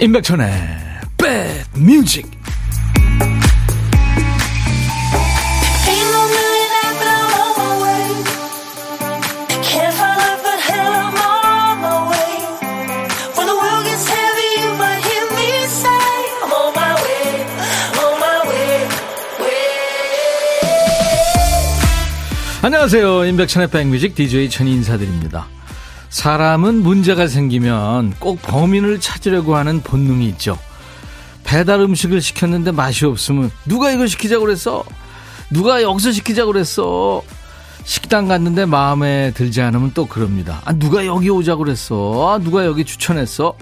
임백천의 백뮤직 안녕하세요. 임백천의 백뮤직 DJ 천이 인사드립니다. 사람은 문제가 생기면 꼭 범인을 찾으려고 하는 본능이 있죠. 배달 음식을 시켰는데 맛이 없으면 누가 이거 시키자고 그랬어? 누가 여기서 시키자고 그랬어? 식당 갔는데 마음에 들지 않으면 또 그럽니다. 아, 누가 여기 오자고 그랬어? 아, 누가 여기 추천했어?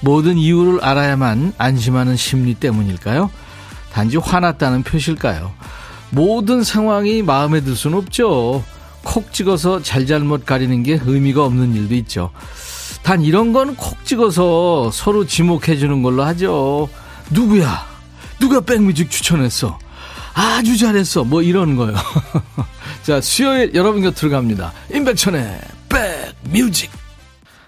모든 이유를 알아야만 안심하는 심리 때문일까요? 단지 화났다는 표실까요? 모든 상황이 마음에 들 수는 없죠. 콕 찍어서 잘잘못 가리는 게 의미가 없는 일도 있죠. 단 이런 건 콕 찍어서 서로 지목해 주는 걸로 하죠. 누구야? 누가 백뮤직 추천했어? 아주 잘했어. 뭐 이런 거요. 자, 수요일 여러분 곁으로 갑니다. 임백천의 백뮤직.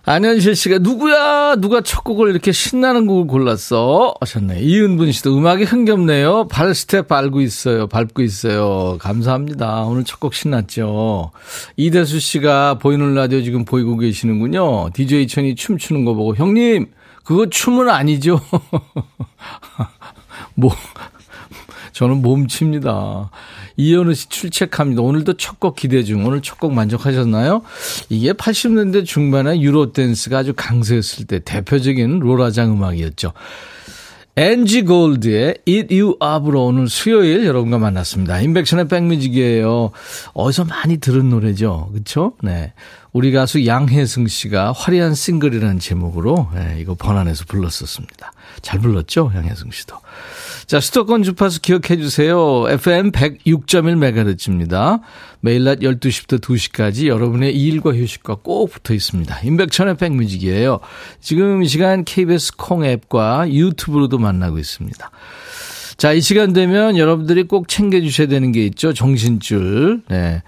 안현실 씨가 누구야? 누가 첫 곡을 이렇게 신나는 곡을 골랐어? 하셨네. 이은분 씨도 음악이 흥겹네요. 발 스텝 밟고 있어요. 밟고 있어요. 감사합니다. 오늘 첫 곡 신났죠. 이대수 씨가 보이는 라디오 지금 보이고 계시는군요. DJ 천이 춤추는 거 보고 형님 그거 춤은 아니죠. 뭐 저는 몸칩니다. 이현우 씨 출첵합니다. 오늘도 첫 곡 기대 중. 오늘 첫 곡 만족하셨나요? 이게 80년대 중반에 유로 댄스가 아주 강세였을 때 대표적인 로라장 음악이었죠. 엔지 골드의 Eat You Up으로 오늘 수요일 여러분과 만났습니다. 인백션의 백뮤직이에요. 어디서 많이 들은 노래죠. 그쵸? 네. 우리 가수 양혜승 씨가 화려한 싱글이라는 제목으로 네, 이거 번안해서 불렀었습니다. 잘 불렀죠? 양혜승 씨도. 자, 수도권 주파수 기억해 주세요. FM 106.1MHz입니다. 매일 낮 12시부터 2시까지 여러분의 일과 휴식과 꼭 붙어 있습니다. 임백천의 백뮤직이에요. 지금 이 시간 KBS 콩 앱과 유튜브로도 만나고 있습니다. 자, 이 시간 되면 여러분들이 꼭 챙겨주셔야 되는 게 있죠. 정신줄. 네.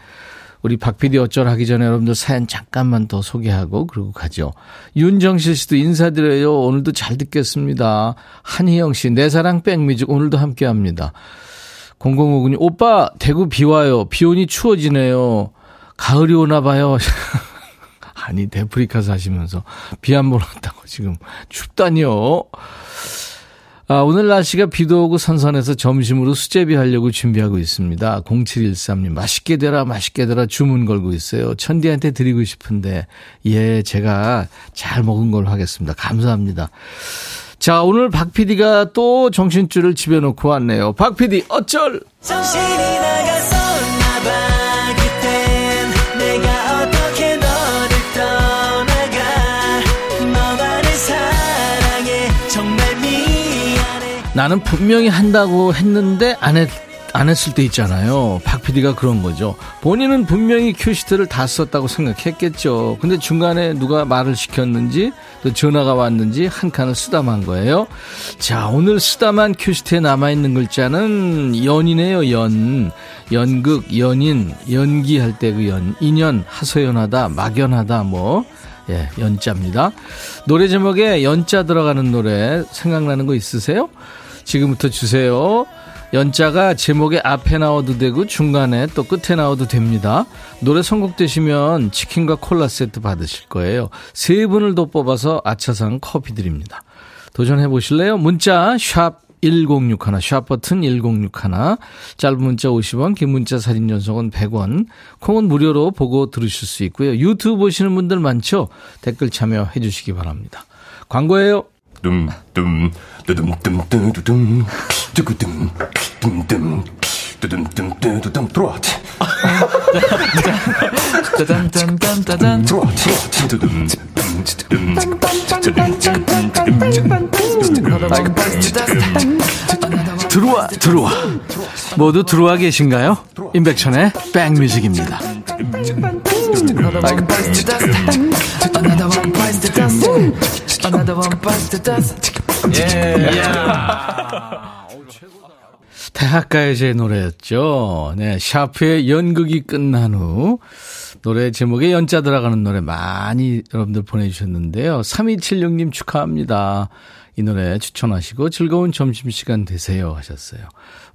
우리 박 PD 어쩔 하기 전에 여러분들 사연 잠깐만 더 소개하고 그러고 가죠. 윤정실 씨도 인사드려요. 오늘도 잘 듣겠습니다. 한희영 씨, 내 사랑 백뮤직 오늘도 함께 합니다. 0059님, 오빠, 대구 비 와요. 비 오니 추워지네요. 가을이 오나 봐요. 아니, 데프리카 사시면서 비 한 번 왔다고 지금 춥다니요. 아, 오늘 날씨가 비도 오고 선선해서 점심으로 수제비 하려고 준비하고 있습니다. 0713님, 맛있게 되라, 맛있게 되라 주문 걸고 있어요. 천디한테 드리고 싶은데, 예, 제가 잘 먹은 걸로 하겠습니다. 감사합니다. 자, 오늘 박 PD가 또 정신줄을 집에 놓고 왔네요. 박 PD, 어쩔! 정신이 나갔었나 봐. 나는 분명히 한다고 했는데 안 했, 안 했을 때 있잖아요. 박 PD가 그런 거죠. 본인은 분명히 큐시트를 다 썼다고 생각했겠죠. 근데 중간에 누가 말을 시켰는지 또 전화가 왔는지 한 칸을 쓰다만 거예요. 자, 오늘 쓰다만 큐시트에 남아있는 글자는 연이네요, 연. 연극, 연인, 연기할 때 그 연. 인연, 하소연하다, 막연하다, 뭐. 예, 연자입니다. 노래 제목에 연자 들어가는 노래 생각나는 거 있으세요? 지금부터 주세요. 연자가 제목의 앞에 나와도 되고 중간에 또 끝에 나와도 됩니다. 노래 선곡되시면 치킨과 콜라 세트 받으실 거예요. 세 분을 더 뽑아서 아차상 커피 드립니다. 도전해 보실래요? 문자 샵 1061, 샵 버튼 1061. 짧은 문자 50원, 긴 문자 사진 전송은 100원. 콩은 무료로 보고 들으실 수 있고요. 유튜브 보시는 분들 많죠? 댓글 참여해 주시기 바랍니다. 광고예요. 둠둠 뚜둠 뚜구둠 둠둠 뚜둠 들어와 짜잔짠짠짠짠 들어와 들어와 들어와 모두 들어와 계신가요? 임백천의 백뮤직입니다 예. 대학가요제 노래였죠. 네, 샤프의 연극이 끝난 후 노래 제목에 연자 들어가는 노래 많이 여러분들 보내주셨는데요. 3276님 축하합니다. 이 노래 추천하시고 즐거운 점심시간 되세요 하셨어요.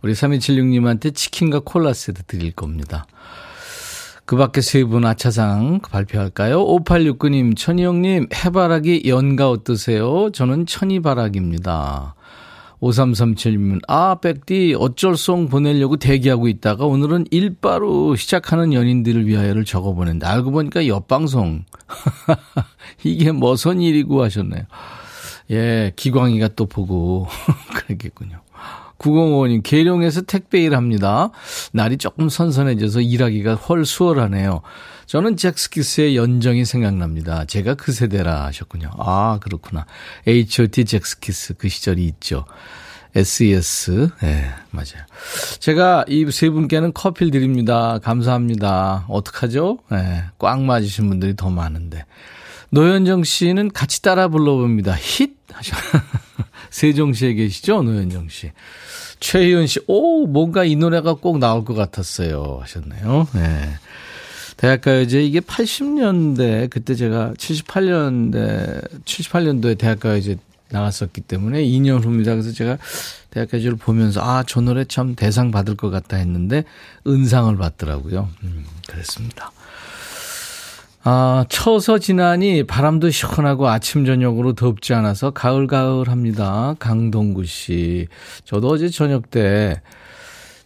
우리 3276님한테 치킨과 콜라 세트 드릴 겁니다. 그 밖에 세 분 아차상 발표할까요? 5869님, 천희영님, 해바라기 연가 어떠세요? 저는 천이바락입니다. 5337님, 아, 백디, 어쩔 송 보내려고 대기하고 있다가 오늘은 일바로 시작하는 연인들을 위하여를 적어보낸다. 알고 보니까 옆방송. 이게 뭐선 일이고 하셨네요. 예, 기광이가 또 보고 그랬겠군요. 905님, 계룡에서 택배 일합니다. 날이 조금 선선해져서 일하기가 헐 수월하네요. 저는 잭스키스의 연정이 생각납니다. 제가 그 세대라 하셨군요. 아, 그렇구나. H.O.T. 잭스키스 그 시절이 있죠. SES. 예, 네, 맞아요. 제가 이 세 분께는 커피를 드립니다. 감사합니다. 어떡하죠? 예, 네, 꽉 맞으신 분들이 더 많은데. 노현정 씨는 같이 따라 불러봅니다. 힛! 하셔. 세종시에 계시죠? 노현정 씨. 최희연 씨, 오, 뭔가 이 노래가 꼭 나올 것 같았어요. 하셨네요. 네. 대학가요제 이게 80년대, 그때 제가 78년대, 78년도에 대학가요제 나갔었기 때문에 2년 후입니다. 그래서 제가 대학가요제를 보면서 아, 저 노래 참 대상 받을 것 같다 했는데 은상을 받더라고요. 음, 그랬습니다. 아, 쳐서 지나니 바람도 시원하고 아침 저녁으로 덥지 않아서 가을가을합니다. 강동구 씨. 저도 어제 저녁 때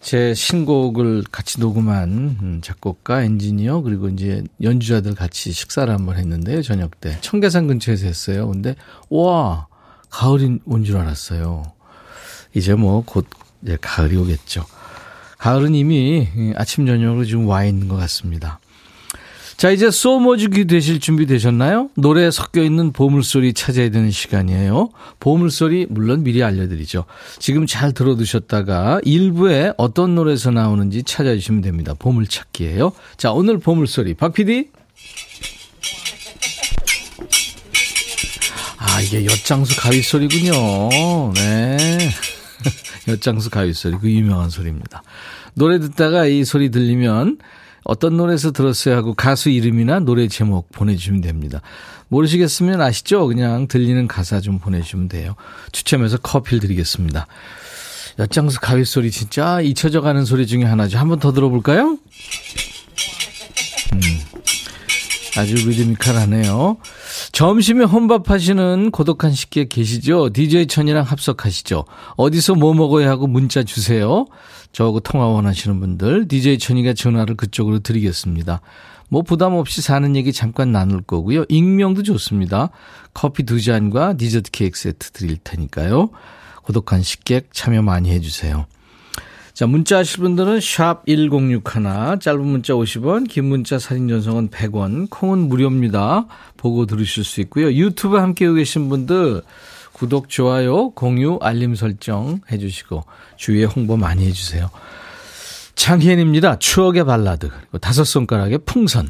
제 신곡을 같이 녹음한 음, 작곡가, 엔지니어 그리고 이제 연주자들 같이 식사를 한번 했는데요. 저녁 때 청계산 근처에서 했어요. 근데 와 가을이 온 줄 알았어요. 이제 뭐 곧 가을이 오겠죠. 가을은 이미 아침 저녁으로 지금 와 있는 것 같습니다. 자, 이제 소모주기 되실 준비 되셨나요? 노래에 섞여 있는 보물소리 찾아야 되는 시간이에요. 보물소리, 물론 미리 알려드리죠. 지금 잘 들어두셨다가 일부에 어떤 노래에서 나오는지 찾아주시면 됩니다. 보물찾기예요. 자, 오늘 보물소리. 박 PD? 아, 이게 엿장수 가위소리군요. 네. 엿장수 가위소리. 그 유명한 소리입니다. 노래 듣다가 이 소리 들리면 어떤 노래에서 들었어요 하고 가수 이름이나 노래 제목 보내주시면 됩니다. 모르시겠으면 아시죠? 그냥 들리는 가사 좀 보내주시면 돼요. 추첨해서 커피를 드리겠습니다. 엿장수 가위 소리 진짜 잊혀져 가는 소리 중에 하나죠. 한번 더 들어볼까요? 음, 아주 리드미컬하네요. 점심에 혼밥 하시는 고독한 식객 계시죠? DJ 천이랑 합석하시죠? 어디서 뭐 먹어야 하고 문자 주세요. 저하고 통화 원하시는 분들 DJ 천이가 전화를 그쪽으로 드리겠습니다. 뭐 부담 없이 사는 얘기 잠깐 나눌 거고요. 익명도 좋습니다. 커피 두 잔과 디저트 케이크 세트 드릴 테니까요. 고독한 식객 참여 많이 해주세요. 자, 문자 하실 분들은 샵 1061, 짧은 문자 50원, 긴 문자 사진 전송은 100원, 콩은 무료입니다. 보고 들으실 수 있고요. 유튜브 함께 계신 분들 구독, 좋아요, 공유, 알림 설정 해주시고 주위에 홍보 많이 해주세요. 창희엔입니다. 추억의 발라드. 그리고 다섯 손가락의 풍선.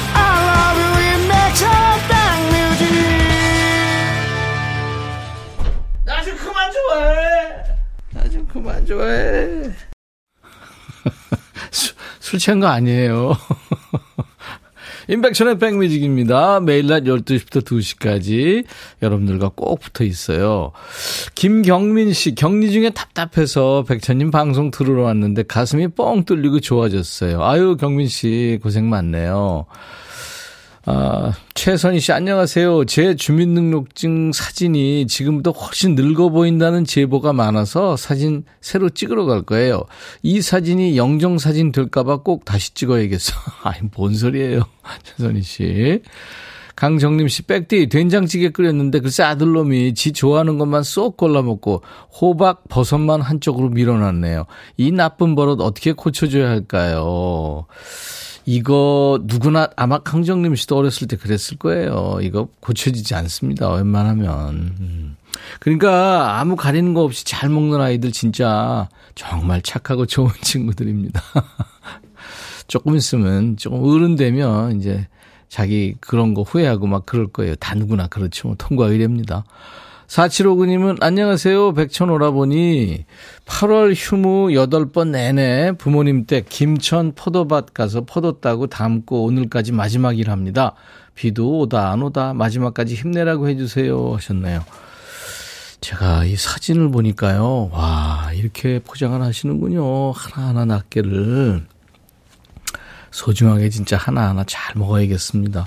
나좀 그만 좋아해. 나 좀 그만 좋아해. 술 취한 거 아니에요. 임백천의 백뮤직입니다. 매일 낮 12시부터 2시까지 여러분들과 꼭 붙어 있어요. 김경민 씨, 격리 중에 답답해서 백천님 방송 들으러 왔는데 가슴이 뻥 뚫리고 좋아졌어요. 아유, 경민 씨, 고생 많네요. 아, 최선희 씨, 안녕하세요. 제 주민등록증 사진이 지금부터 훨씬 늙어 보인다는 제보가 많아서 사진 새로 찍으러 갈 거예요. 이 사진이 영정사진 될까봐 꼭 다시 찍어야겠어. 아니, 뭔 소리예요. 최선희 씨. 강정림 씨, 백디, 된장찌개 끓였는데 글쎄 아들놈이 지 좋아하는 것만 쏙 골라먹고 호박, 버섯만 한쪽으로 밀어놨네요. 이 나쁜 버릇 어떻게 고쳐줘야 할까요? 이거 누구나 아마 강정림 씨도 어렸을 때 그랬을 거예요. 이거 고쳐지지 않습니다. 웬만하면. 음. 그러니까 아무 가리는 거 없이 잘 먹는 아이들 진짜 정말 착하고 좋은 친구들입니다. 조금 있으면 조금 어른 되면 이제 자기 그런 거 후회하고 막 그럴 거예요. 다 누구나 그렇죠. 뭐 통과 의례입니다. 4759님은 안녕하세요. 백천 오라보니 8월 휴무 8번 내내 부모님 댁 김천 포도밭 가서 포도 따고 담고 오늘까지 마지막 일 합니다. 비도 오다 안 오다 마지막까지 힘내라고 해주세요 하셨네요. 제가 이 사진을 보니까요. 와 이렇게 포장을 하시는군요. 하나하나 낱개를. 소중하게 진짜 하나하나 잘 먹어야겠습니다.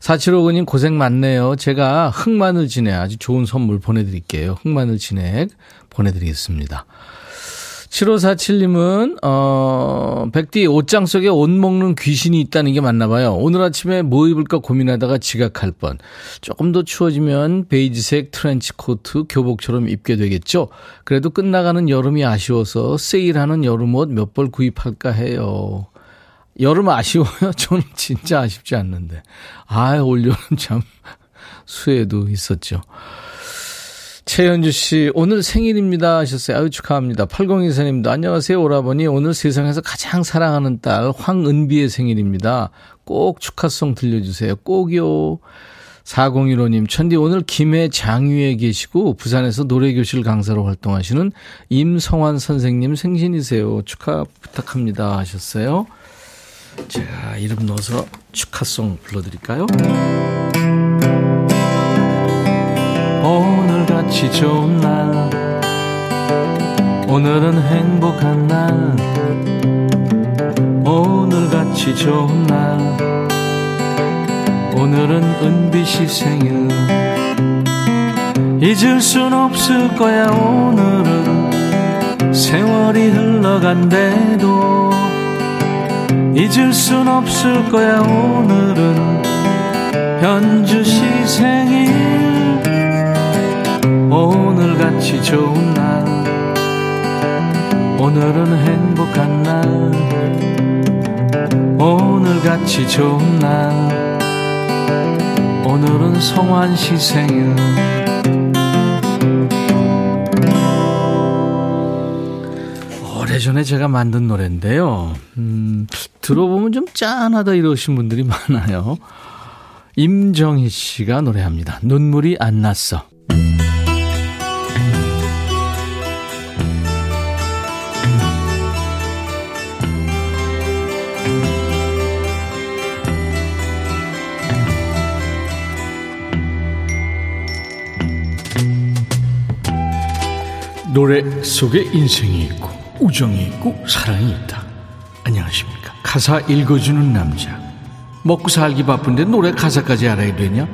4759님 고생 많네요. 제가 흑마늘 진액 아주 좋은 선물 보내드릴게요. 흑마늘 진액 보내드리겠습니다. 7547님은, 어, 백디 옷장 속에 옷 먹는 귀신이 있다는 게 맞나 봐요. 오늘 아침에 뭐 입을까 고민하다가 지각할 뻔. 조금 더 추워지면 베이지색 트렌치 코트, 교복처럼 입게 되겠죠? 그래도 끝나가는 여름이 아쉬워서 세일하는 여름 옷 몇 벌 구입할까 해요. 여름 아쉬워요? 저는 진짜 아쉽지 않는데. 아, 올여름 참 수해도 있었죠. 최현주 씨, 오늘 생일입니다 하셨어요. 아유, 축하합니다. 8024님도 안녕하세요, 오라버니. 오늘 세상에서 가장 사랑하는 딸 황은비의 생일입니다. 꼭 축하송 들려주세요. 꼭이요. 4015님, 천디 오늘 김해 장유에 계시고 부산에서 노래교실 강사로 활동하시는 임성환 선생님 생신이세요. 축하 부탁합니다 하셨어요. 제가 이름 넣어서 축하송 불러드릴까요? 오늘같이 좋은 날 오늘은 행복한 날 오늘같이 좋은 날 오늘은 은비씨 생일. 잊을 순 없을 거야 오늘은. 세월이 흘러간대도 잊을 순 없을 거야 오늘은. 현주 씨 생일. 오늘같이 좋은 날. 오늘은 행복한 날. 오늘같이 좋은 날. 오늘은 성환 씨 생일 오래전에 제가 만든 노래인데요. 음, 들어보면 좀 짠하다 이러신 분들이 많아요. 임정희 씨가 노래합니다. 눈물이 안 났어. 노래 속에 인생이 있고 우정이 있고 사랑이 있다. 안녕하십니까. 가사 읽어주는 남자. 먹고 살기 바쁜데 노래 가사까지 알아야 되냐?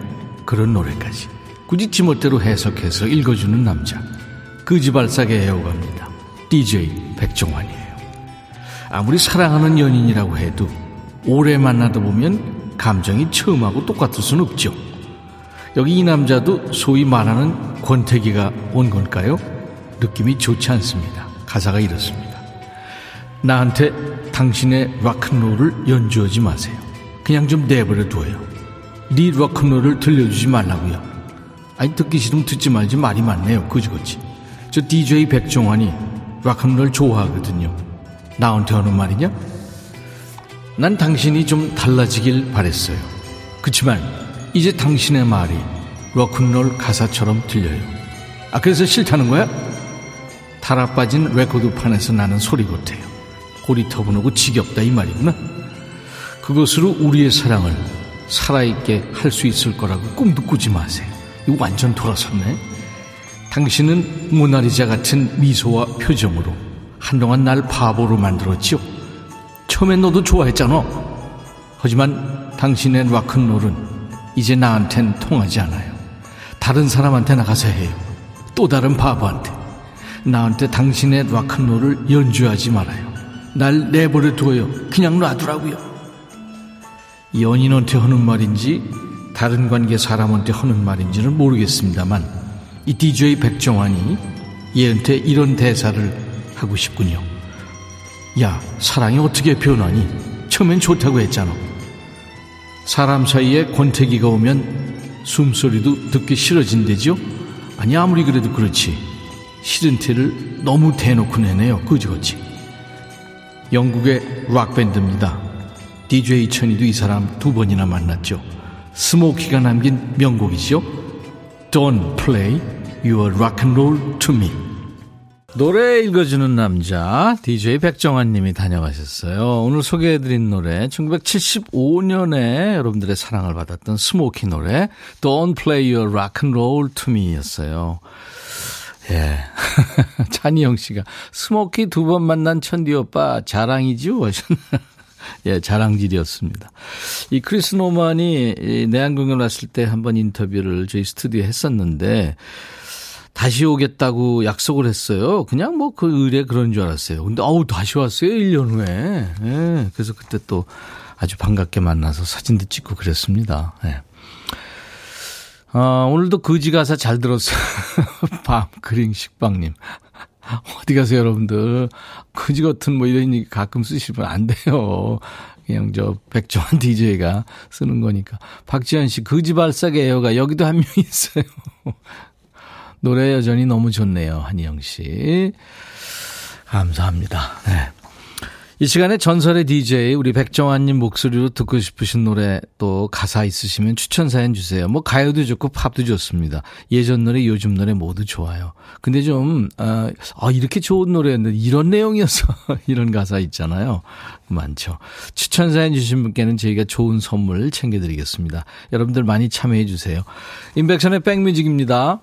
그런 노래까지. 굳이 지멋대로 해석해서 읽어주는 남자. 그지발사게 애호갑니다. DJ 백종환이에요. 아무리 사랑하는 연인이라고 해도 오래 만나다 보면 감정이 처음하고 똑같을 수는 없죠. 여기 이 남자도 소위 말하는 권태기가 온 걸까요? 느낌이 좋지 않습니다. 가사가 이렇습니다. 나한테 당신의 락큰롤을 연주하지 마세요. 그냥 좀 내버려 둬요. 네 락큰롤을 들려주지 말라고요. 아니 듣기 싫으면 듣지 말지 말이 많네요. 그지그지. 저 DJ 백종환이 락큰롤 좋아하거든요. 나한테 하는 말이냐? 난 당신이 좀 달라지길 바랬어요. 그치만 이제 당신의 말이 락큰롤 가사처럼 들려요. 아 그래서 싫다는 거야? 달아 빠진 레코드판에서 나는 소리 같아요. 고리터분하고 지겹다 이 말이구나. 그것으로 우리의 사랑을 살아있게 할 수 있을 거라고 꿈도 꾸지 마세요. 이거 완전 돌아섰네. 당신은 모나리자 같은 미소와 표정으로 한동안 날 바보로 만들었지요. 처음엔 너도 좋아했잖아. 하지만 당신의 락큰롤은 이제 나한텐 통하지 않아요. 다른 사람한테 나가서 해요. 또 다른 바보한테. 나한테 당신의 락큰롤을 연주하지 말아요. 날 내버려 두어요. 그냥 놔두라고요. 연인한테 하는 말인지 다른 관계 사람한테 하는 말인지는 모르겠습니다만 이 DJ 백종환이 얘한테 이런 대사를 하고 싶군요. 야 사랑이 어떻게 변하니? 처음엔 좋다고 했잖아. 사람 사이에 권태기가 오면 숨소리도 듣기 싫어진대죠? 아니, 아무리 그래도 그렇지. 싫은 티를 너무 대놓고 내네요. 그지그지. 영국의 락밴드입니다. DJ 천이도 이 사람 두 번이나 만났죠. 스모키가 남긴 명곡이죠. Don't play your rock and roll to me. 노래 읽어주는 남자 DJ 백정환 님이 다녀가셨어요. 오늘 소개해드린 노래 1975년에 여러분들의 사랑을 받았던 스모키 노래 Don't Play Your Rock and Roll To Me 였어요. 예. 찬희영 씨가 스모키 두 번 만난 천디 오빠 자랑이죠? 예, 자랑질이었습니다. 이 크리스 노만이 내한 공연 왔을 때 한번 인터뷰를 저희 스튜디오에 했었는데 다시 오겠다고 약속을 했어요. 그냥 뭐 그 의뢰 그런 줄 알았어요. 근데 어우 다시 왔어요. 1년 후에. 예. 그래서 그때 또 아주 반갑게 만나서 사진도 찍고 그랬습니다. 예. 아, 오늘도 거지 가사 잘 들었어요. 밤 그린 식빵님. 어디 가세요, 여러분들. 거지 같은 뭐 이런 얘기 가끔 쓰시면 안 돼요. 그냥 저 백종원 DJ가 쓰는 거니까. 박지현 씨, 거지 발사계 에어가 여기도 한 명 있어요. 노래 여전히 너무 좋네요. 한희영 씨. 감사합니다. 네. 이 시간에 전설의 DJ 우리 백정환님 목소리로 듣고 싶으신 노래 또 가사 있으시면 추천 사연 주세요. 뭐 가요도 좋고 팝도 좋습니다. 예전 노래 요즘 노래 모두 좋아요. 근데 좀 아, 아 이렇게 좋은 노래였는데 이런 내용이어서 이런 가사 있잖아요. 많죠. 추천 사연 주신 분께는 저희가 좋은 선물 챙겨드리겠습니다. 여러분들 많이 참여해 주세요. 인백션의 백뮤직입니다.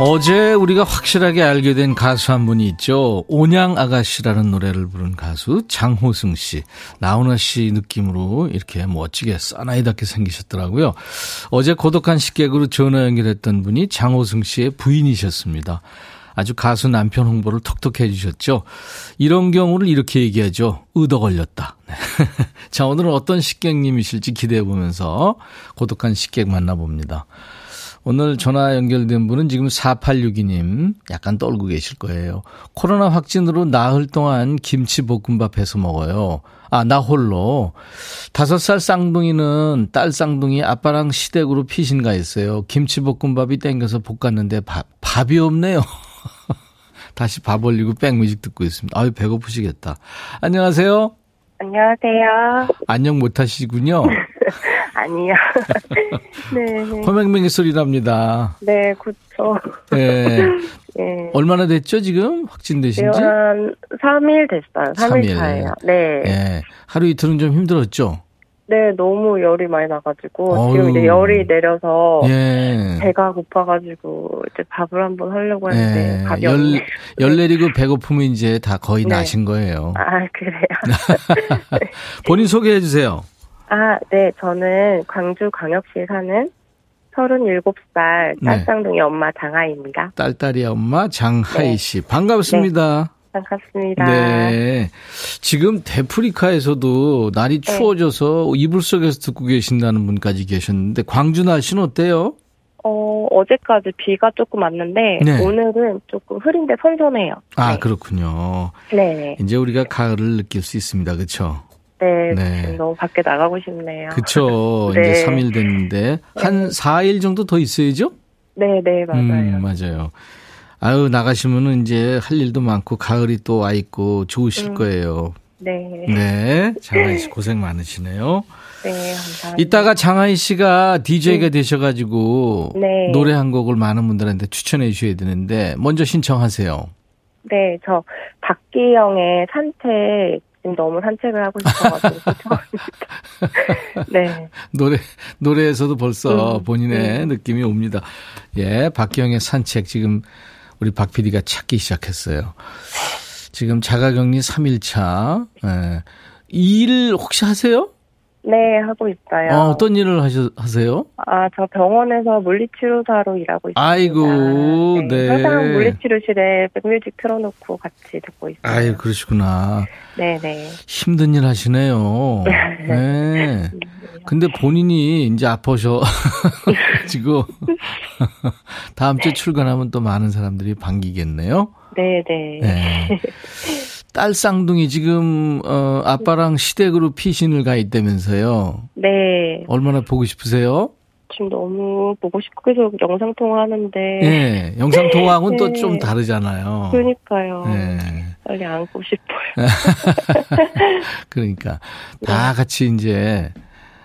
어제 우리가 확실하게 알게 된 가수 한 분이 있죠. 온양 아가씨라는 노래를 부른 가수 장호승 씨. 나훈아 씨 느낌으로 이렇게 멋지게 사나이답게 생기셨더라고요. 어제 고독한 식객으로 전화 연결했던 분이 장호승 씨의 부인이셨습니다. 아주 가수 남편 홍보를 톡톡 해주셨죠. 이런 경우를 이렇게 얘기하죠. 의도 걸렸다. 네. 자, 오늘은 어떤 식객님이실지 기대해 보면서 고독한 식객 만나봅니다. 오늘 전화 연결된 분은 지금 4862님 약간 떨고 계실 거예요. 코로나 확진으로 나흘 동안 김치 볶음밥 해서 먹어요. 아, 나 홀로. 다섯 살 쌍둥이는 딸 쌍둥이 아빠랑 시댁으로 피신가 했어요. 김치 볶음밥이 땡겨서 볶았는데 밥, 밥이 없네요. 다시 밥 올리고 백뮤직 듣고 있습니다. 아유, 배고프시겠다. 안녕하세요. 안녕하세요. 안녕 못 하시군요. 아니요. 네. 호맹맹이 소리 납니다. 네, 그렇죠. 네. 네. 얼마나 됐죠, 지금? 확진되신 지? 한 3일 됐어요. 3일, 3일. 차예요. 네. 네. 하루 이틀은 좀 힘들었죠? 네, 너무 열이 많이 나가지고 어휴. 지금 이제 열이 내려서 예. 배가 고파가지고 이제 밥을 한번 하려고 했는데 예. 밥이 열, 없네. 열 내리고 배고프면 이제 다 거의 네. 나신 거예요. 아 그래요. 본인 소개해 주세요. 아, 네, 저는 광주 광역시에 사는 37살 딸쌍둥이 네. 엄마 장하이입니다. 딸딸이 엄마 장하이 네. 씨 반갑습니다. 네. 반갑습니다. 네. 지금 데프리카에서도 날이 네. 추워져서 이불 속에서 듣고 계신다는 분까지 계셨는데 광주 날씨는 어때요? 어, 어제까지 비가 조금 왔는데 네. 오늘은 조금 흐린데 선선해요. 아, 네. 그렇군요. 네. 이제 우리가 가을을 느낄 수 있습니다. 그렇죠? 네, 네. 너무 밖에 나가고 싶네요. 그쵸. 네. 이제 3일 됐는데 한 4일 정도 더 있어야죠? 네, 네, 맞아요. 음, 맞아요. 아유, 나가시면은 이제 할 일도 많고 가을이 또 와 있고 좋으실 음. 거예요. 네. 네. 장하이 씨 고생 많으시네요. 네, 감사합니다. 이따가 장하이 씨가 DJ가 네. 되셔가지고 네. 노래 한 곡을 많은 분들한테 추천해 주셔야 되는데 먼저 신청하세요. 네, 저 박기영의 산책 지금 너무 산책을 하고 싶어가지고 네. 노래 노래에서도 벌써 음, 본인의 음. 느낌이 옵니다. 예, 박기영의 산책 지금 우리 박 PD가 찾기 시작했어요. 지금 자가격리 3일차. 예. 일 혹시 하세요? 네, 하고 있어요. 어, 어떤 일을 하셔, 하세요? 아, 저 병원에서 물리치료사로 일하고 있습니다. 아이고, 네. 네. 항상 물리치료실에 백뮤직 틀어놓고 같이 듣고 있어요. 아유, 그러시구나. 네네. 네. 힘든 일 하시네요. 네. 근데 본인이 이제 아파서 지금 다음 주에 출근하면 또 많은 사람들이 반기겠네요. 네네. 네. 네. 딸 쌍둥이 지금 어 아빠랑 시댁으로 피신을 가 있다면서요. 네. 얼마나 보고 싶으세요? 지금 너무 보고 싶고 계속 영상 통화하는데. 네, 영상 통화하고는 네. 또좀 다르잖아요. 그러니까요. 네. 빨리 안고 싶어요. 그러니까 다 네. 같이 이제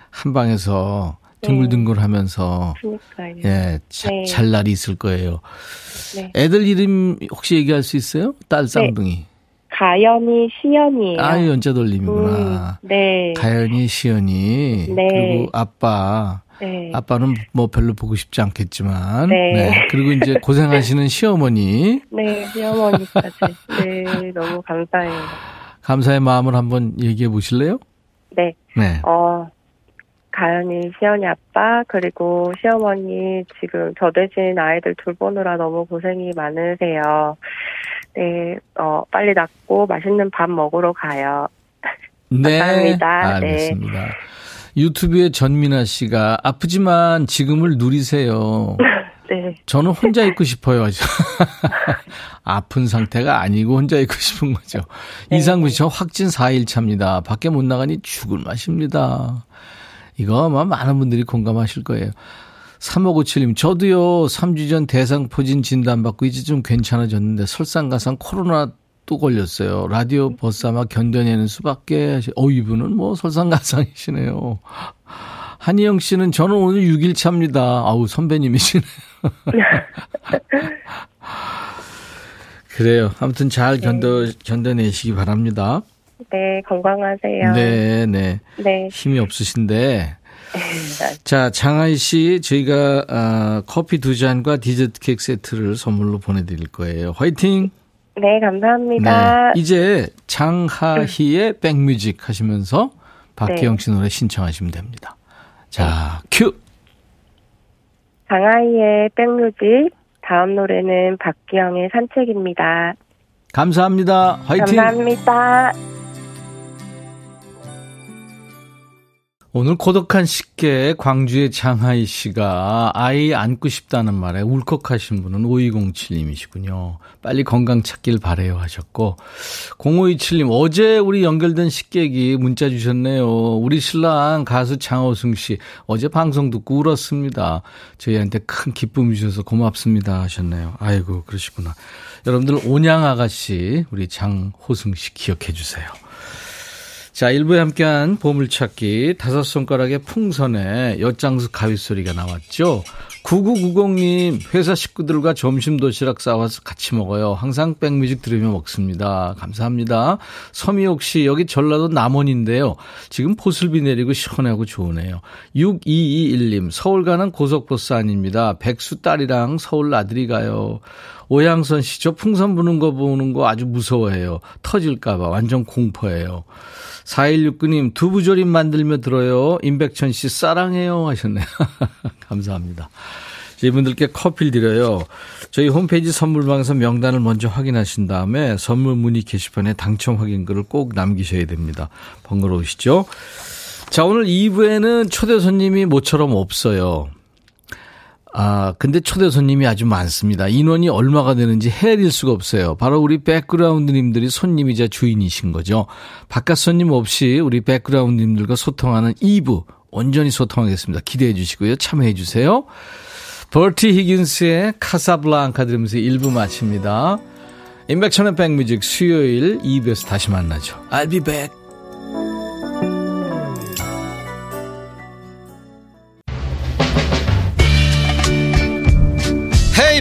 한 방에서 둥글둥글하면서 네. 예, 자, 네. 잘 날이 있을 거예요. 네. 애들 이름 혹시 얘기할 수 있어요? 딸 네. 쌍둥이. 가연이 시연이에요. 아, 연자 돌림이구나. 음, 네. 가연이 시연이. 네. 그리고 아빠. 네. 아빠는 뭐 별로 보고 싶지 않겠지만. 네. 네. 그리고 이제 고생하시는 시어머니. 네, 시어머니까지. 네, 너무 감사해요. 감사의 마음을 한번 얘기해 보실래요? 네. 네. 어, 가연이 시연이 아빠 그리고 시어머니 지금 저 대신 아이들 돌보느라 너무 고생이 많으세요. 네, 어, 빨리 낫고 맛있는 밥 먹으러 가요. 네. 감사합니다. 네. 알겠습니다. 네. 유튜브에 전민아 씨가 아프지만 지금을 누리세요. 네. 저는 혼자 있고 싶어요. 아픈 상태가 아니고 혼자 있고 싶은 거죠. 네. 이상구 씨, 저 확진 4일 차입니다. 밖에 못 나가니 죽을 맛입니다. 이거 아마 많은 분들이 공감하실 거예요. 3597님, 저도요, 3주 전 대상포진 진단받고 이제 좀 괜찮아졌는데, 설상가상 코로나 또 걸렸어요. 라디오 버스 아마 견뎌내는 수밖에, 어, 이분은 뭐 설상가상이시네요. 한희영 씨는 저는 오늘 6일 차입니다. 아우, 선배님이시네요. 그래요. 아무튼 잘 견뎌, 네. 견뎌내시기 바랍니다. 네, 건강하세요. 네, 네. 네. 힘이 없으신데, 자, 장하이 씨, 저희가 아, 커피 두 잔과 디저트 케이크 세트를 선물로 보내드릴 거예요. 화이팅! 네, 감사합니다. 네, 이제 장하희의 백뮤직 하시면서 박혜영 씨 노래 신청하시면 됩니다. 자, 큐! 장하희의 백뮤직, 다음 노래는 박기영의 산책입니다. 감사합니다. 화이팅! 감사합니다. 오늘 고독한 식객 광주의 장하이 씨가 아이 안고 싶다는 말에 울컥하신 분은 5207님이시군요. 빨리 건강 찾길 바래요 하셨고 0527님 어제 우리 연결된 식객이 문자 주셨네요. 우리 신랑 가수 장호승 씨 어제 방송 듣고 울었습니다. 저희한테 큰 기쁨 주셔서 고맙습니다 하셨네요. 아이고 그러시구나. 여러분들 온양 아가씨 우리 장호승 씨 기억해 주세요. 자, 일부에 함께한 보물찾기 다섯 손가락의 풍선에 엿장수 가위 소리가 나왔죠. 9990님, 회사 식구들과 점심 도시락 싸와서 같이 먹어요. 항상 백뮤직 들으며 먹습니다. 감사합니다. 서미옥 씨, 여기 전라도 남원인데요. 지금 보슬비 내리고 시원하고 좋으네요. 6221님, 서울 가는 고속버스 아닙니다. 백수 딸이랑 서울 아들이 가요. 오양선 씨, 저 풍선 부는 거 보는 거 아주 무서워해요. 터질까봐 완전 공포예요. 4169님, 두부조림 만들며 들어요. 임백천 씨, 사랑해요. 하셨네요. 감사합니다. 이분들께 커피를 드려요. 저희 홈페이지 선물방에서 명단을 먼저 확인하신 다음에 선물 문의 게시판에 당첨 확인글을 꼭 남기셔야 됩니다. 번거로우시죠? 자, 오늘 2부에는 초대 손님이 모처럼 없어요. 아, 근데 초대 손님이 아주 많습니다. 인원이 얼마가 되는지 헤아릴 수가 없어요. 바로 우리 백그라운드님들이 손님이자 주인이신 거죠. 바깥 손님 없이 우리 백그라운드님들과 소통하는 2부 온전히 소통하겠습니다. 기대해 주시고요. 참여해 주세요. 버티 히긴스의 카사블랑카 들으면서 1부 마칩니다. 임백천의 백뮤직 수요일 2부에서 다시 만나죠. I'll be back.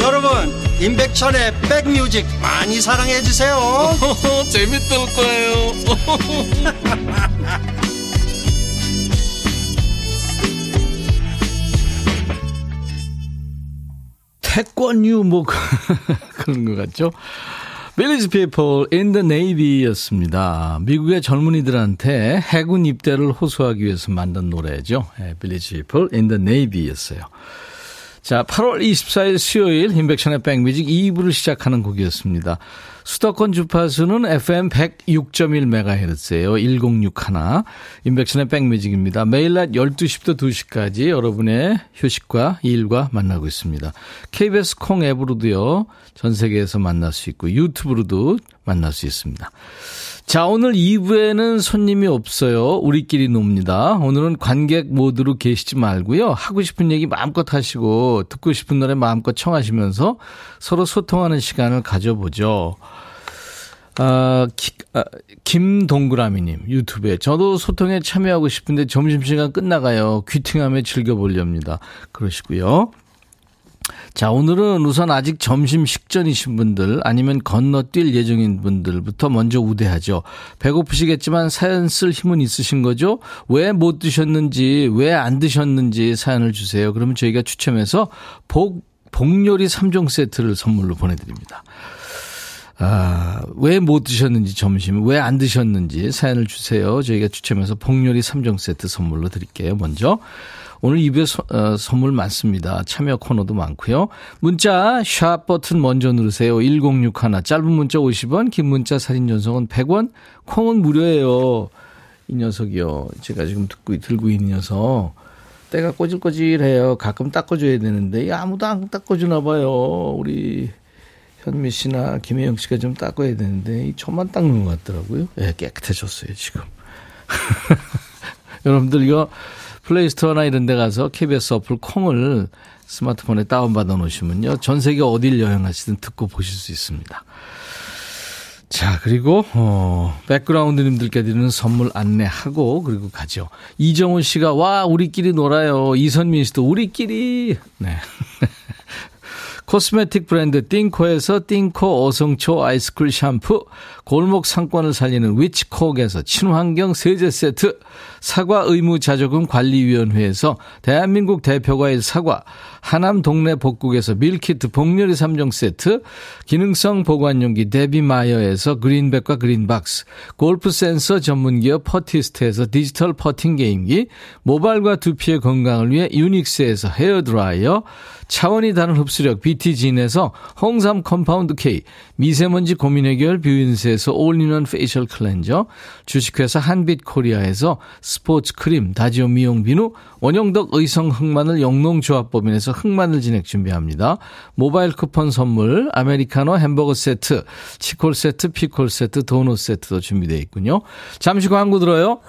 여러분 임백천의 백뮤직 많이 사랑해 주세요 재밌을 거예요 태권유 뭐 그런 것 같죠 빌리지 피플 in the Navy였습니다. 미국의 젊은이들한테 해군 입대를 호소하기 위해서 만든 노래죠. 빌리지 피플 in the Navy였어요. 자, 8월 24일 수요일 임백천의 백뮤직 2부를 시작하는 곡이었습니다. 수도권 주파수는 FM 106.1MHz예요. 1061. 임백천의 백뮤직입니다. 매일 낮 12시부터 2시까지 여러분의 휴식과 일과 만나고 있습니다. KBS 콩 앱으로도요. 전 세계에서 만날 수 있고 유튜브로도 만날 수 있습니다. 자, 오늘 2부에는 손님이 없어요. 우리끼리 놉니다. 오늘은 관객 모드로 계시지 말고요. 하고 싶은 얘기 마음껏 하시고 듣고 싶은 노래 마음껏 청하시면서 서로 소통하는 시간을 가져보죠. 아, 기, 아, 김동그라미님 유튜브에 저도 소통에 참여하고 싶은데 점심시간 끝나가요. 귀팅하며 즐겨보렵니다. 그러시고요. 자, 오늘은 우선 아직 점심 식전이신 분들 아니면 건너뛸 예정인 분들부터 먼저 우대하죠. 배고프시겠지만 사연 쓸 힘은 있으신 거죠? 왜 못 드셨는지, 왜 안 드셨는지 사연을 주세요. 그러면 저희가 추첨해서 복, 복요리 3종 세트를 선물로 보내드립니다. 아, 왜 못 드셨는지 점심, 왜 안 드셨는지 사연을 주세요. 저희가 추첨해서 복요리 3종 세트 선물로 드릴게요. 먼저. 오늘 2부에 어, 선물 많습니다. 참여 코너도 많고요. 문자 샵 버튼 먼저 누르세요. 1061 짧은 문자 50원 긴 문자 사진 전송은 100원 콩은 무료예요. 이 녀석이요. 제가 지금 듣고 들고 있는 녀석. 때가 꼬질꼬질해요. 가끔 닦아줘야 되는데 아무도 안 닦아주나 봐요. 우리 현미 씨나 김혜영 씨가 좀 닦아야 되는데 저만 닦는 것 같더라고요. 예, 네, 깨끗해졌어요 지금. 여러분들 이거 플레이스토어나 이런 데 가서 KBS 어플 콩을 스마트폰에 다운받아 놓으시면요. 전 세계 어딜 여행하시든 듣고 보실 수 있습니다. 자, 그리고, 어, 백그라운드님들께 드리는 선물 안내하고, 그리고 가죠. 이정훈 씨가, 와, 우리끼리 놀아요. 이선민 씨도 우리끼리. 네. 코스메틱 브랜드 띵코에서 띵코 어성초 아이스쿨 샴푸, 골목 상권을 살리는 위치콕에서 친환경 세제 세트, 사과 의무 자조금 관리위원회에서 대한민국 대표과일 사과, 하남 동네 복국에서 밀키트 복요리 3종 세트, 기능성 보관용기 데비마이어에서 그린백과 그린박스, 골프 센서 전문기업 퍼티스트에서 디지털 퍼팅 게임기, 모발과 두피의 건강을 위해 유닉스에서 헤어드라이어, 차원이 다른 흡수력 BT진에서 홍삼 compound K, 미세먼지 고민 해결 뷰인스에서 올리는 facial cleanser, 주식회사 한빛 코리아에서 스포츠 크림, 다지오 미용 비누, 원형덕 의성 흑마늘 영농조합법인에서 흑마늘 진액 준비합니다. 모바일 쿠폰 선물, 아메리카노 햄버거 세트, 치콜 세트, 피콜 세트, 도넛 세트도 준비되어 있군요. 잠시 광고 들어요.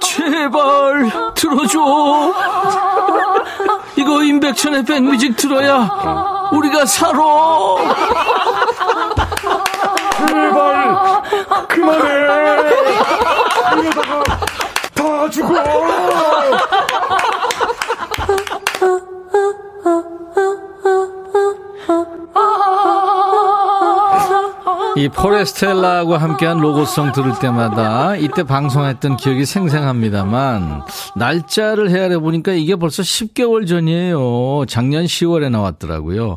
제발 들어줘. 이거 임백천의 백뮤직 들어야 우리가 살아. 제발 그만해. 다 죽어. 이 포레스텔라하고 함께한 로고송 들을 때마다 이때 방송했던 기억이 생생합니다만 날짜를 헤아려 보니까 이게 벌써 10개월 전이에요. 작년 10월에 나왔더라고요.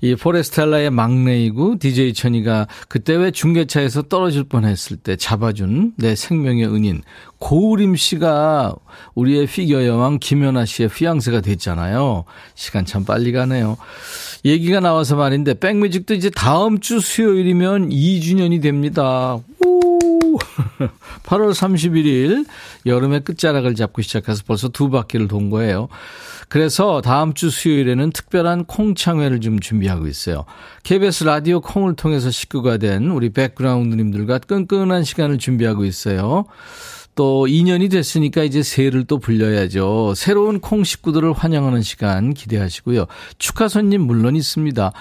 이 포레스텔라의 막내이고 DJ 천이가 그때 왜 중계차에서 떨어질 뻔했을 때 잡아준 내 생명의 은인 고우림 씨가 우리의 피겨 여왕 김연아 씨의 피앙세가 됐잖아요. 시간 참 빨리 가네요. 얘기가 나와서 말인데 백뮤직도 이제 다음 주 수요일이면 2주년이 됩니다. 오! 8월 31일 여름의 끝자락을 잡고 시작해서 벌써 두 바퀴를 돈 거예요. 그래서 다음 주 수요일에는 특별한 콩창회를 좀 준비하고 있어요. KBS 라디오 콩을 통해서 식구가 된 우리 백그라운드님들과 끈끈한 시간을 준비하고 있어요. 또 2년이 됐으니까 이제 새해를 또 불려야죠. 새로운 콩 식구들을 환영하는 시간 기대하시고요. 축하 손님 물론 있습니다.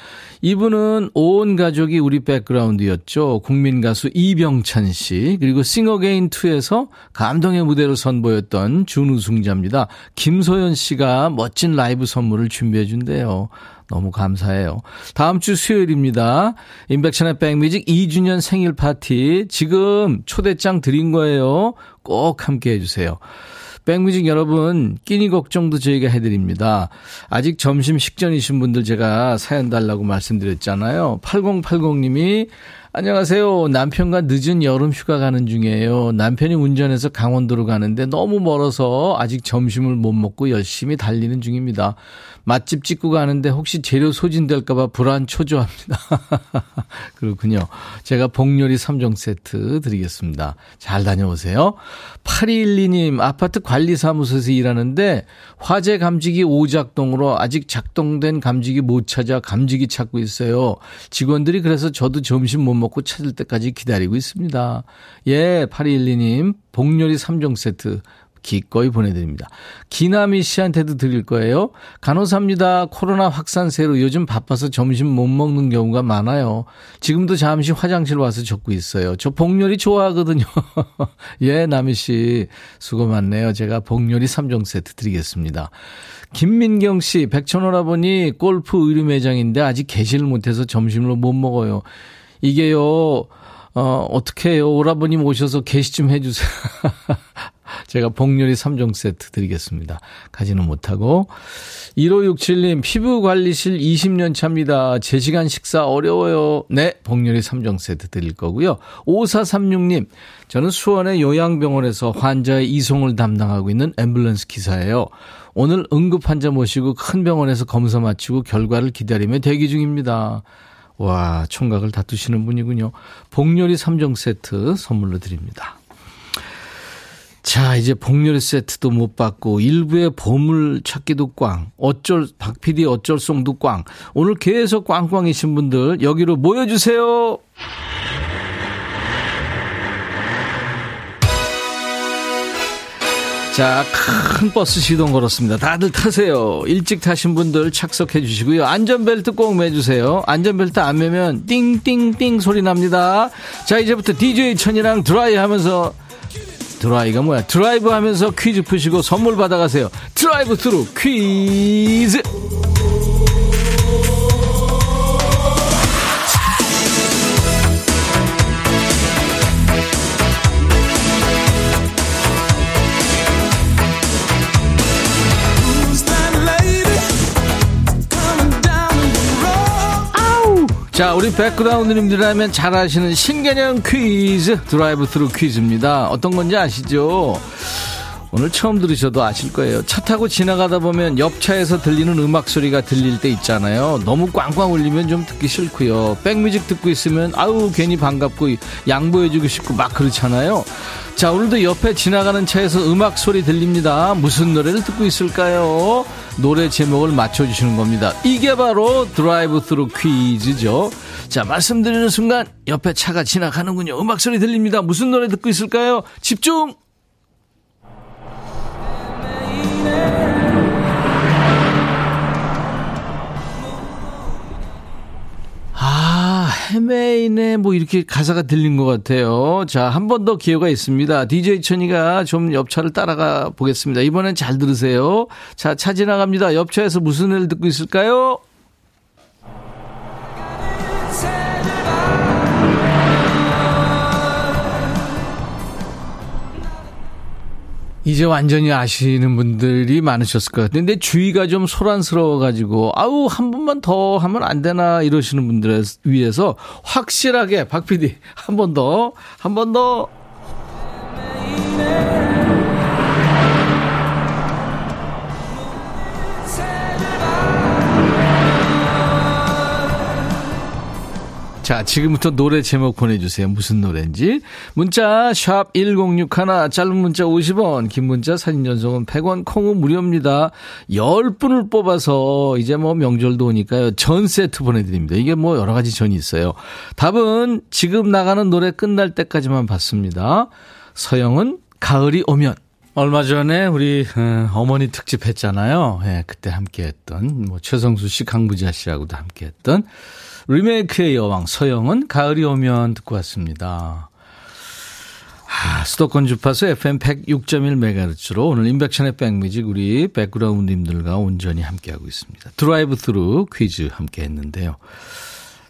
이분은 온 가족이 우리 백그라운드였죠. 국민 가수 이병찬 씨 그리고 싱어게인 2에서 감동의 무대로 선보였던 준우승자입니다. 김소연 씨가 멋진 라이브 선물을 준비해 준대요. 너무 감사해요. 다음 주 수요일입니다. 임백천의 백뮤직 2주년 생일 파티 지금 초대장 드린 거예요. 꼭 함께 해주세요. 백뮤직 여러분 끼니 걱정도 저희가 해드립니다. 아직 점심 식전이신 분들 제가 사연 달라고 말씀드렸잖아요. 8080님이 안녕하세요. 남편과 늦은 여름 휴가 가는 중이에요. 남편이 운전해서 강원도로 가는데 너무 멀어서 아직 점심을 못 먹고 열심히 달리는 중입니다. 맛집 찍고 가는데 혹시 재료 소진될까봐 불안 초조합니다. 그렇군요. 제가 복요리 3종 세트 드리겠습니다. 잘 다녀오세요. 8212님, 아파트 관리사무소에서 일하는데 화재 감지기 오작동으로 아직 작동된 감지기 못 찾아 감지기 찾고 있어요. 직원들이 그래서 저도 점심 못 먹고 찾을 때까지 기다리고 있습니다. 예, 8212님, 복요리 3종 세트 기꺼이 보내드립니다. 기남이 씨한테도 드릴 거예요. 간호사입니다. 코로나 확산세로 요즘 바빠서 점심 못 먹는 경우가 많아요. 지금도 잠시 화장실 와서 적고 있어요. 저 복요리 좋아하거든요. 예, 남희 씨. 수고 많네요. 제가 복요리 3종 세트 드리겠습니다. 김민경 씨, 백천오라보니 골프 의류 매장인데 아직 개시를 못해서 점심을 못 먹어요. 이게요, 어, 어떻게 해요? 오라버님 오셔서 개시 좀 해주세요. 제가 복요리 3종 세트 드리겠습니다. 가지는 못하고. 1567님, 피부관리실 20년 차입니다. 제 시간 식사 어려워요. 네, 복요리 3종 세트 드릴 거고요. 5436님, 저는 수원의 요양병원에서 환자의 이송을 담당하고 있는 앰뷸런스 기사예요. 오늘 응급 환자 모시고 큰 병원에서 검사 마치고 결과를 기다리며 대기 중입니다. 와, 총각을 다투시는 분이군요. 복요리 3종 세트 선물로 드립니다. 자, 이제 복렬 세트도 못 받고 일부의 보물 찾기도 꽝. 어쩔 박 PD 어쩔 송도 꽝. 오늘 계속 꽝꽝이신 분들 여기로 모여 주세요. 자, 큰 버스 시동 걸었습니다. 다들 타세요. 일찍 타신 분들 착석해 주시고요. 안전벨트 꼭 매주세요. 안전벨트 안 매면 띵띵띵 소리 납니다. 자, 이제부터 DJ 천이랑 드라이 하면서 드라이가 뭐야? 드라이브 하면서 퀴즈 푸시고 선물 받아가세요. 드라이브 스루 퀴즈! 자, 우리 백그라운드님들이라면 잘 아시는 신개념 퀴즈, 드라이브 스루 퀴즈입니다. 어떤 건지 아시죠? 오늘 처음 들으셔도 아실 거예요. 차 타고 지나가다 보면 옆차에서 들리는 음악 소리가 들릴 때 있잖아요. 너무 꽝꽝 울리면 좀 듣기 싫고요. 백뮤직 듣고 있으면 아우 괜히 반갑고 양보해주고 싶고 막 그렇잖아요. 자, 오늘도 옆에 지나가는 차에서 음악 소리 들립니다. 무슨 노래를 듣고 있을까요? 노래 제목을 맞춰주시는 겁니다. 이게 바로 드라이브 스루 퀴즈죠. 자, 말씀드리는 순간 옆에 차가 지나가는군요. 음악 소리 들립니다. 무슨 노래 듣고 있을까요? 집중! 헤메인의 뭐 이렇게 가사가 들린 것 같아요. 자, 한 번 더 기회가 있습니다. DJ 천이가 좀 옆차를 따라가 보겠습니다. 이번엔 잘 들으세요. 자, 차 지나갑니다. 옆차에서 무슨 애를 듣고 있을까요? 이제 완전히 아시는 분들이 많으셨을 것 같은데 주의가 좀 소란스러워가지고 아우 한 번만 더 하면 안 되나 이러시는 분들을 위해서 확실하게 박 PD 한 번 더 한 번 더. 자, 지금부터 노래 제목 보내주세요. 무슨 노래인지. 문자, 샵 1061, 짧은 문자 50원, 긴 문자 사진 전송은 100원, 콩은 무료입니다. 10분을 뽑아서 이제 뭐 명절도 오니까요. 전 세트 보내드립니다. 이게 뭐 여러 가지 전이 있어요. 답은 지금 나가는 노래 끝날 때까지만 받습니다. 서영은 가을이 오면. 얼마 전에 우리 어, 어머니 특집 했잖아요. 예, 그때 함께 했던 뭐 최성수 씨, 강부자 씨하고도 함께 했던 리메이크의 여왕 서영은 가을이 오면 듣고 왔습니다. 아, 수도권 주파수 FM 106.1MHz로 오늘 임백천의 백뮤직 우리 백그라운드님들과 온전히 함께하고 있습니다. 드라이브 스루 퀴즈 함께 했는데요.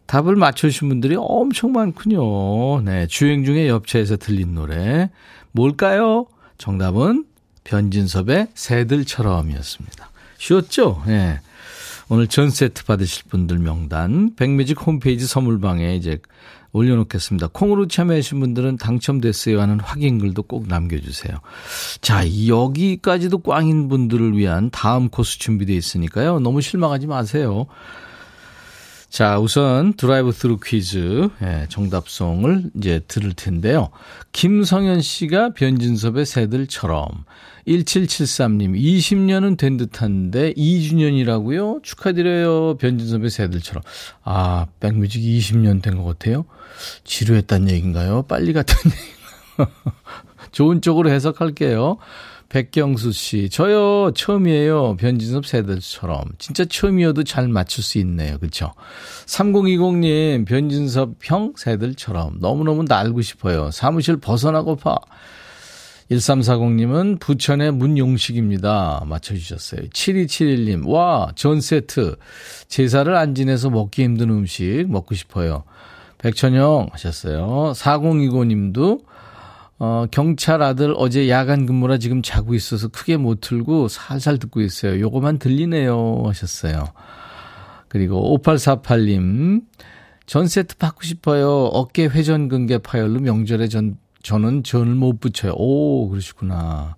답을 맞춰주신 분들이 엄청 많군요. 네, 주행 중에 옆차에서 들린 노래 뭘까요? 정답은 변진섭의 새들처럼이었습니다. 쉬웠죠? 예. 네. 오늘 전 세트 받으실 분들 명단 백뮤직 홈페이지 선물방에 이제 올려놓겠습니다. 콩으로 참여하신 분들은 당첨됐어요 하는 확인글도 꼭 남겨주세요. 자, 여기까지도 꽝인 분들을 위한 다음 코스 준비되어 있으니까요. 너무 실망하지 마세요. 자, 우선 드라이브 스루 퀴즈 예, 정답송을 이제 들을 텐데요. 김성현 씨가 변진섭의 새들처럼 1773님 20년은 된 듯한데 2주년이라고요? 축하드려요. 변진섭의 새들처럼. 아, 백뮤직 20년 된 것 같아요. 지루했단 얘기인가요? 빨리 갔단 얘기인가요? 좋은 쪽으로 해석할게요. 백경수 씨, 저요, 처음이에요. 변진섭 새들처럼. 진짜 처음이어도 잘 맞출 수 있네요. 그쵸? 3020님, 변진섭 형 세들처럼. 너무너무 날고 싶어요. 사무실 벗어나고파. 1340님은 부천의 문용식입니다. 맞춰주셨어요. 7271님, 와, 전 세트. 제사를 안 지내서 먹기 힘든 음식 먹고 싶어요. 백천영 하셨어요. 4025님도 어, 경찰 아들 어제 야간 근무라 지금 자고 있어서 크게 못 틀고 살살 듣고 있어요. 요거만 들리네요. 하셨어요. 그리고 5848님, 전 세트 받고 싶어요. 어깨 회전 근개 파열로 명절에 전, 저는 전을 못 붙여요. 오, 그러시구나.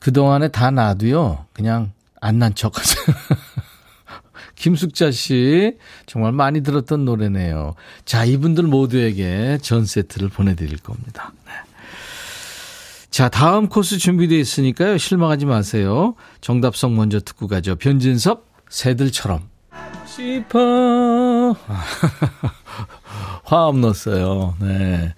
그동안에 다 놔도요. 그냥 안 난 척 하세요. 김숙자 씨, 정말 많이 들었던 노래네요. 자, 이분들 모두에게 전 세트를 보내드릴 겁니다. 네. 자, 다음 코스 준비되어 있으니까요. 실망하지 마세요. 정답성 먼저 듣고 가죠. 변진섭, 새들처럼. 싶어. 화음 넣었어요. 네.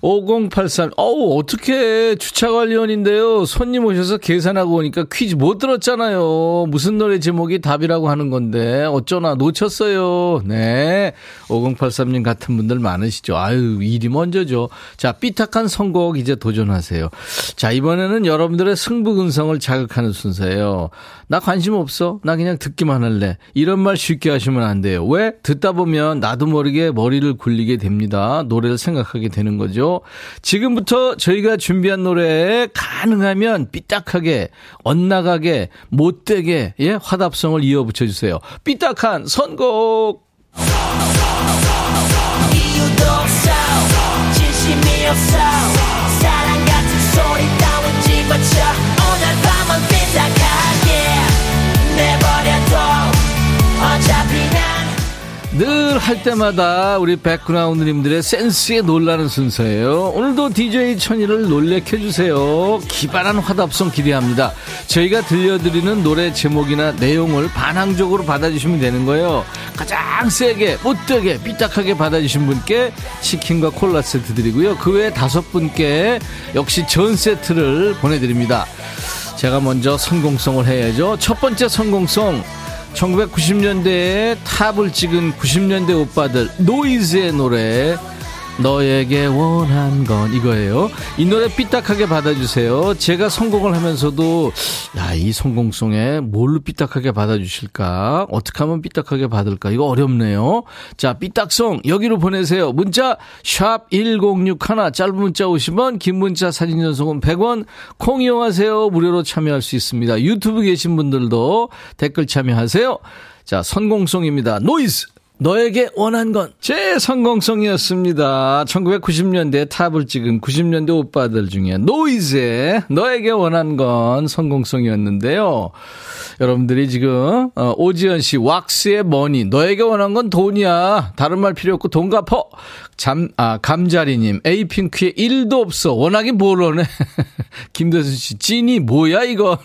5083, 어우, 어떻게 주차관리원인데요. 손님 오셔서 계산하고 오니까 퀴즈 못 들었잖아요. 무슨 노래 제목이 답이라고 하는 건데, 어쩌나 놓쳤어요. 네. 5083님 같은 분들 많으시죠. 아유, 일이 먼저죠. 자, 삐딱한 선곡 이제 도전하세요. 자, 이번에는 여러분들의 승부근성을 자극하는 순서예요. 나 관심 없어. 나 그냥 듣기만 할래. 이런 말 쉽게 하시면 안 돼요. 왜? 듣다 보면 나도 모르게 머리를 굴리게 됩니다. 노래를 생각하게 되는 거죠. 지금부터 저희가 준비한 노래에 가능하면 삐딱하게, 엇나가게, 못되게, 예, 화답성을 이어 붙여주세요. 삐딱한 선곡! 이유도 사랑 같은 소리 따윈 집어쳐, 오늘 밤은 삐딱하 늘 할 때마다 우리 백그라운드님들의 센스에 놀라는 순서예요. 오늘도 DJ 천이를 놀래켜주세요. 기발한 화답송 기대합니다. 저희가 들려드리는 노래 제목이나 내용을 반항적으로 받아주시면 되는 거예요. 가장 세게, 못되게, 삐딱하게 받아주신 분께 치킨과 콜라 세트 드리고요. 그 외에 다섯 분께 역시 전 세트를 보내드립니다. 제가 먼저 성공성을 해야죠. 첫 번째 성공성. 1990년대에 탑을 찍은 90년대 오빠들 노이즈의 노래 너에게 원한 건 이거예요. 이 노래 삐딱하게 받아주세요. 제가 성공을 하면서도 야 이 성공송에 뭘로 삐딱하게 받아주실까? 어떻게 하면 삐딱하게 받을까? 이거 어렵네요. 자 삐딱송 여기로 보내세요. 문자 샵 1061 짧은 문자 50원 긴 문자 사진 전송은 100원 콩 이용하세요. 무료로 참여할 수 있습니다. 유튜브 계신 분들도 댓글 참여하세요. 자 성공송입니다. 노이즈 너에게 원한 건 제 성공송이었습니다. 1990년대 탑을 찍은 90년대 오빠들 중에 노이즈의 너에게 원한 건 성공송이었는데요. 여러분들이 지금 어, 오지연 씨 왁스의 머니 너에게 원한 건 돈이야. 다른 말 필요 없고 돈 갚어. 잠, 아, 감자리님, 에이핑크의 일도 없어. 워낙에 뭘 원해. 김대순 씨, 찐이 뭐야, 이건.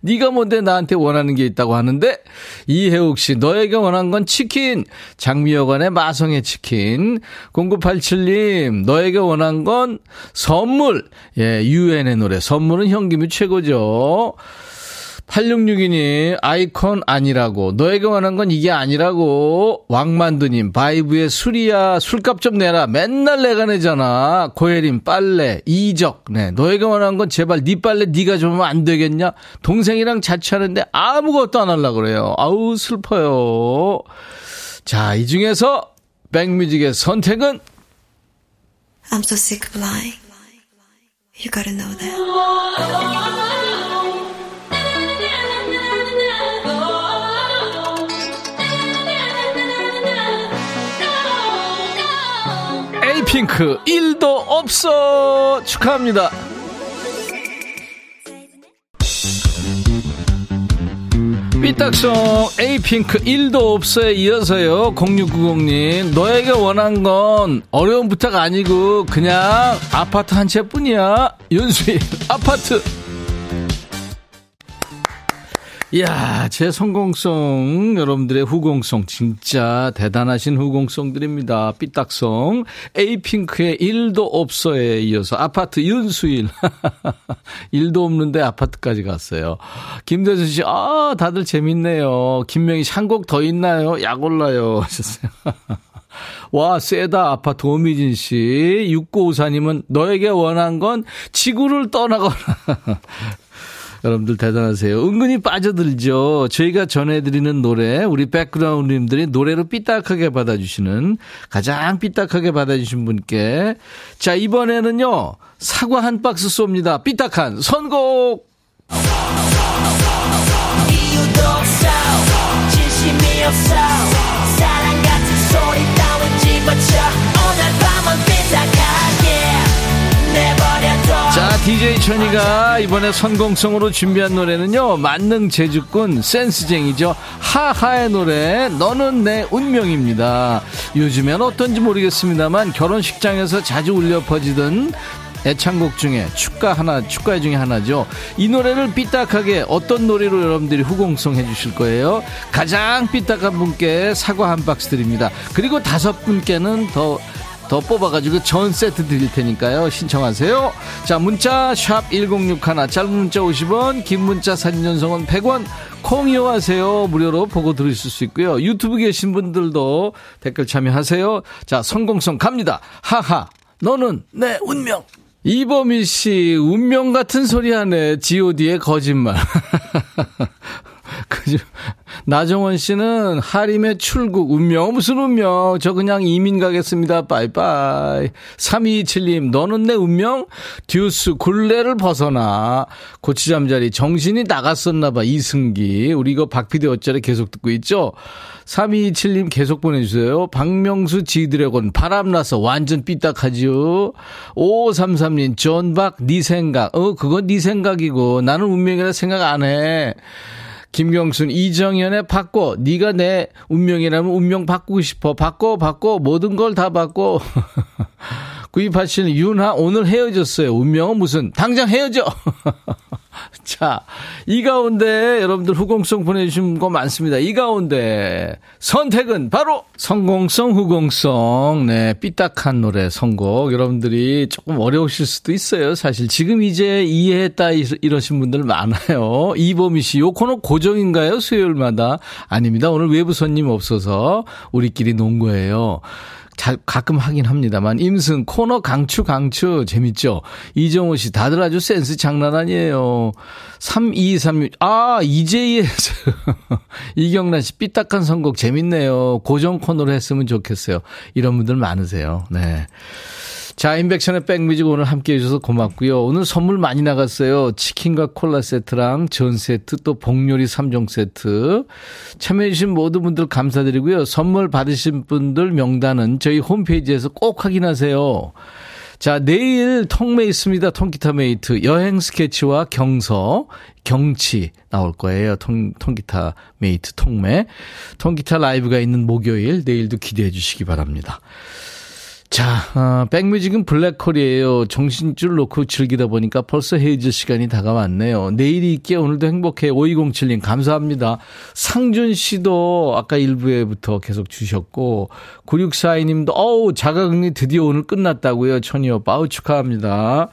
네가 뭔데 나한테 원하는 게 있다고 하는데 이혜욱 씨 너에게 원한 건 치킨. 장미여관의 마성의 치킨. 0987님 너에게 원한 건 선물. 예 유엔의 노래. 선물은 현금이 최고죠 8662님, 아이콘 아니라고. 너에게 원한 건 이게 아니라고. 왕만두님, 바이브의 술이야. 술값 좀 내라. 맨날 내가 내잖아. 고혜림, 빨래. 이적, 네. 너에게 원한 건 제발 네 빨래 네가 좀 하면 안 되겠냐? 동생이랑 자취하는데 아무것도 안 하려고 그래요. 아우, 슬퍼요. 자, 이 중에서 백뮤직의 선택은? I'm so sick of lying. You gotta know that. 핑크 1도 없어. 축하합니다. 삐딱송 에이핑크 1도 없어에 이어서요. 0690님 너에게 원한 건 어려운 부탁 아니고 그냥 아파트 한 채뿐이야. 윤수일 아파트 이야, 제 성공송, 여러분들의 후공송, 진짜 대단하신 후공송들입니다. 삐딱송, 에이핑크의 일도 없어에 이어서 아파트 윤수일. 일도 없는데 아파트까지 갔어요. 김대수 씨, 아, 다들 재밌네요. 김명희 씨, 한곡 더 있나요? 약 올라요. 하셨어요. 와, 세다. 아파트 오미진 씨. 6954님은 너에게 원한 건 지구를 떠나거나. 여러분들 대단하세요. 은근히 빠져들죠. 저희가 전해드리는 노래, 우리 백그라운드님들이 노래로 삐딱하게 받아주시는 가장 삐딱하게 받아주신 분께 자 이번에는요 사과 한 박스 쏩니다. 삐딱한 선곡. 사랑 같은 소리 따윈 집어쳐. DJ 천이가 이번에 선공성으로 준비한 노래는요, 만능 제주꾼 센스쟁이죠. 하하의 노래, 너는 내 운명입니다. 요즘엔 어떤지 모르겠습니다만 결혼식장에서 자주 울려 퍼지던 애창곡 중에 축가 하나, 축가 중에 하나죠. 이 노래를 삐딱하게 어떤 노래로 여러분들이 후공성 해주실 거예요. 가장 삐딱한 분께 사과 한 박스 드립니다. 그리고 다섯 분께는 더 더 뽑아가지고 전 세트 드릴 테니까요. 신청하세요. 자, 문자 샵 1061, 짧은 문자 50원, 긴 문자 사진 전송은 100원, 콩 이용하세요. 무료로 보고 들으실 수 있고요. 유튜브 계신 분들도 댓글 참여하세요. 자, 성공성 갑니다. 하하, 너는 내 운명. 이범희 씨, 운명 같은 소리 하네. god의 거짓말. 그죠? 나정원 씨는 하림의 출국, 운명, 무슨 운명? 저 그냥 이민 가겠습니다. 빠이빠이. 3227님, 너는 내 운명? 듀스, 굴레를 벗어나. 고추잠자리, 정신이 나갔었나봐. 이승기. 우리 이거 박피디 어쩌래 계속 듣고 있죠? 3227님 계속 보내주세요. 박명수 지드래곤 바람나서 완전 삐딱하지요. 5533님 존박 네 생각. 어 그건 네 생각이고 나는 운명이라 생각 안 해. 김경순, 이정현의 바꿔. 네가 내 운명이라면 운명 바꾸고 싶어. 바꿔, 바꿔. 모든 걸 다 바꿔. 9287 윤하 오늘 헤어졌어요. 운명은 무슨 당장 헤어져. 자, 이 가운데 여러분들 후공성 보내주신 거 많습니다. 이 가운데 선택은 바로 성공성, 후공성. 네, 삐딱한 노래 선곡. 여러분들이 조금 어려우실 수도 있어요. 사실 지금 이제 이해했다 이러신 분들 많아요. 이범희 씨, 요 코너 고정인가요? 수요일마다? 아닙니다. 오늘 외부 손님 없어서 우리끼리 논 거예요. 자, 가끔 하긴 합니다만 임승 코너 강추 강추 재밌죠. 이정호 씨 다들 아주 센스 장난 아니에요. 3236 아, 이제이에서 이경란 씨 삐딱한 선곡 재밌네요. 고정 코너로 했으면 좋겠어요. 이런 분들 많으세요. 네. 자, 임백천의 백뮤직 오늘 함께 해주셔서 고맙고요. 오늘 선물 많이 나갔어요. 치킨과 콜라 세트랑 전 세트 또 복요리 3종 세트. 참여해주신 모든 분들 감사드리고요. 선물 받으신 분들 명단은 저희 홈페이지에서 꼭 확인하세요. 자, 내일 통메 있습니다. 통기타 메이트. 여행 스케치와 경서, 경치 나올 거예요. 통, 통기타 메이트 통메. 통기타 라이브가 있는 목요일, 내일도 기대해 주시기 바랍니다. 자, 어, 백뮤직은 블랙홀이에요. 정신줄 놓고 즐기다 보니까 벌써 헤이즈 시간이 다가왔네요. 내일이 있게 오늘도 행복해. 5207님, 감사합니다. 상준 씨도 아까 1부에부터 계속 주셨고, 9642님도, 어우, 자가격리 드디어 오늘 끝났다고요. 천이 오빠, 아우, 축하합니다.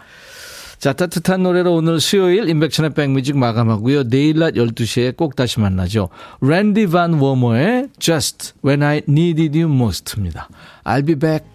자, 따뜻한 노래로 오늘 수요일 인백천의 백뮤직 마감하고요. 내일 낮 12시에 꼭 다시 만나죠. 랜디 반 워머의 Just When I Needed You Most입니다. I'll be back.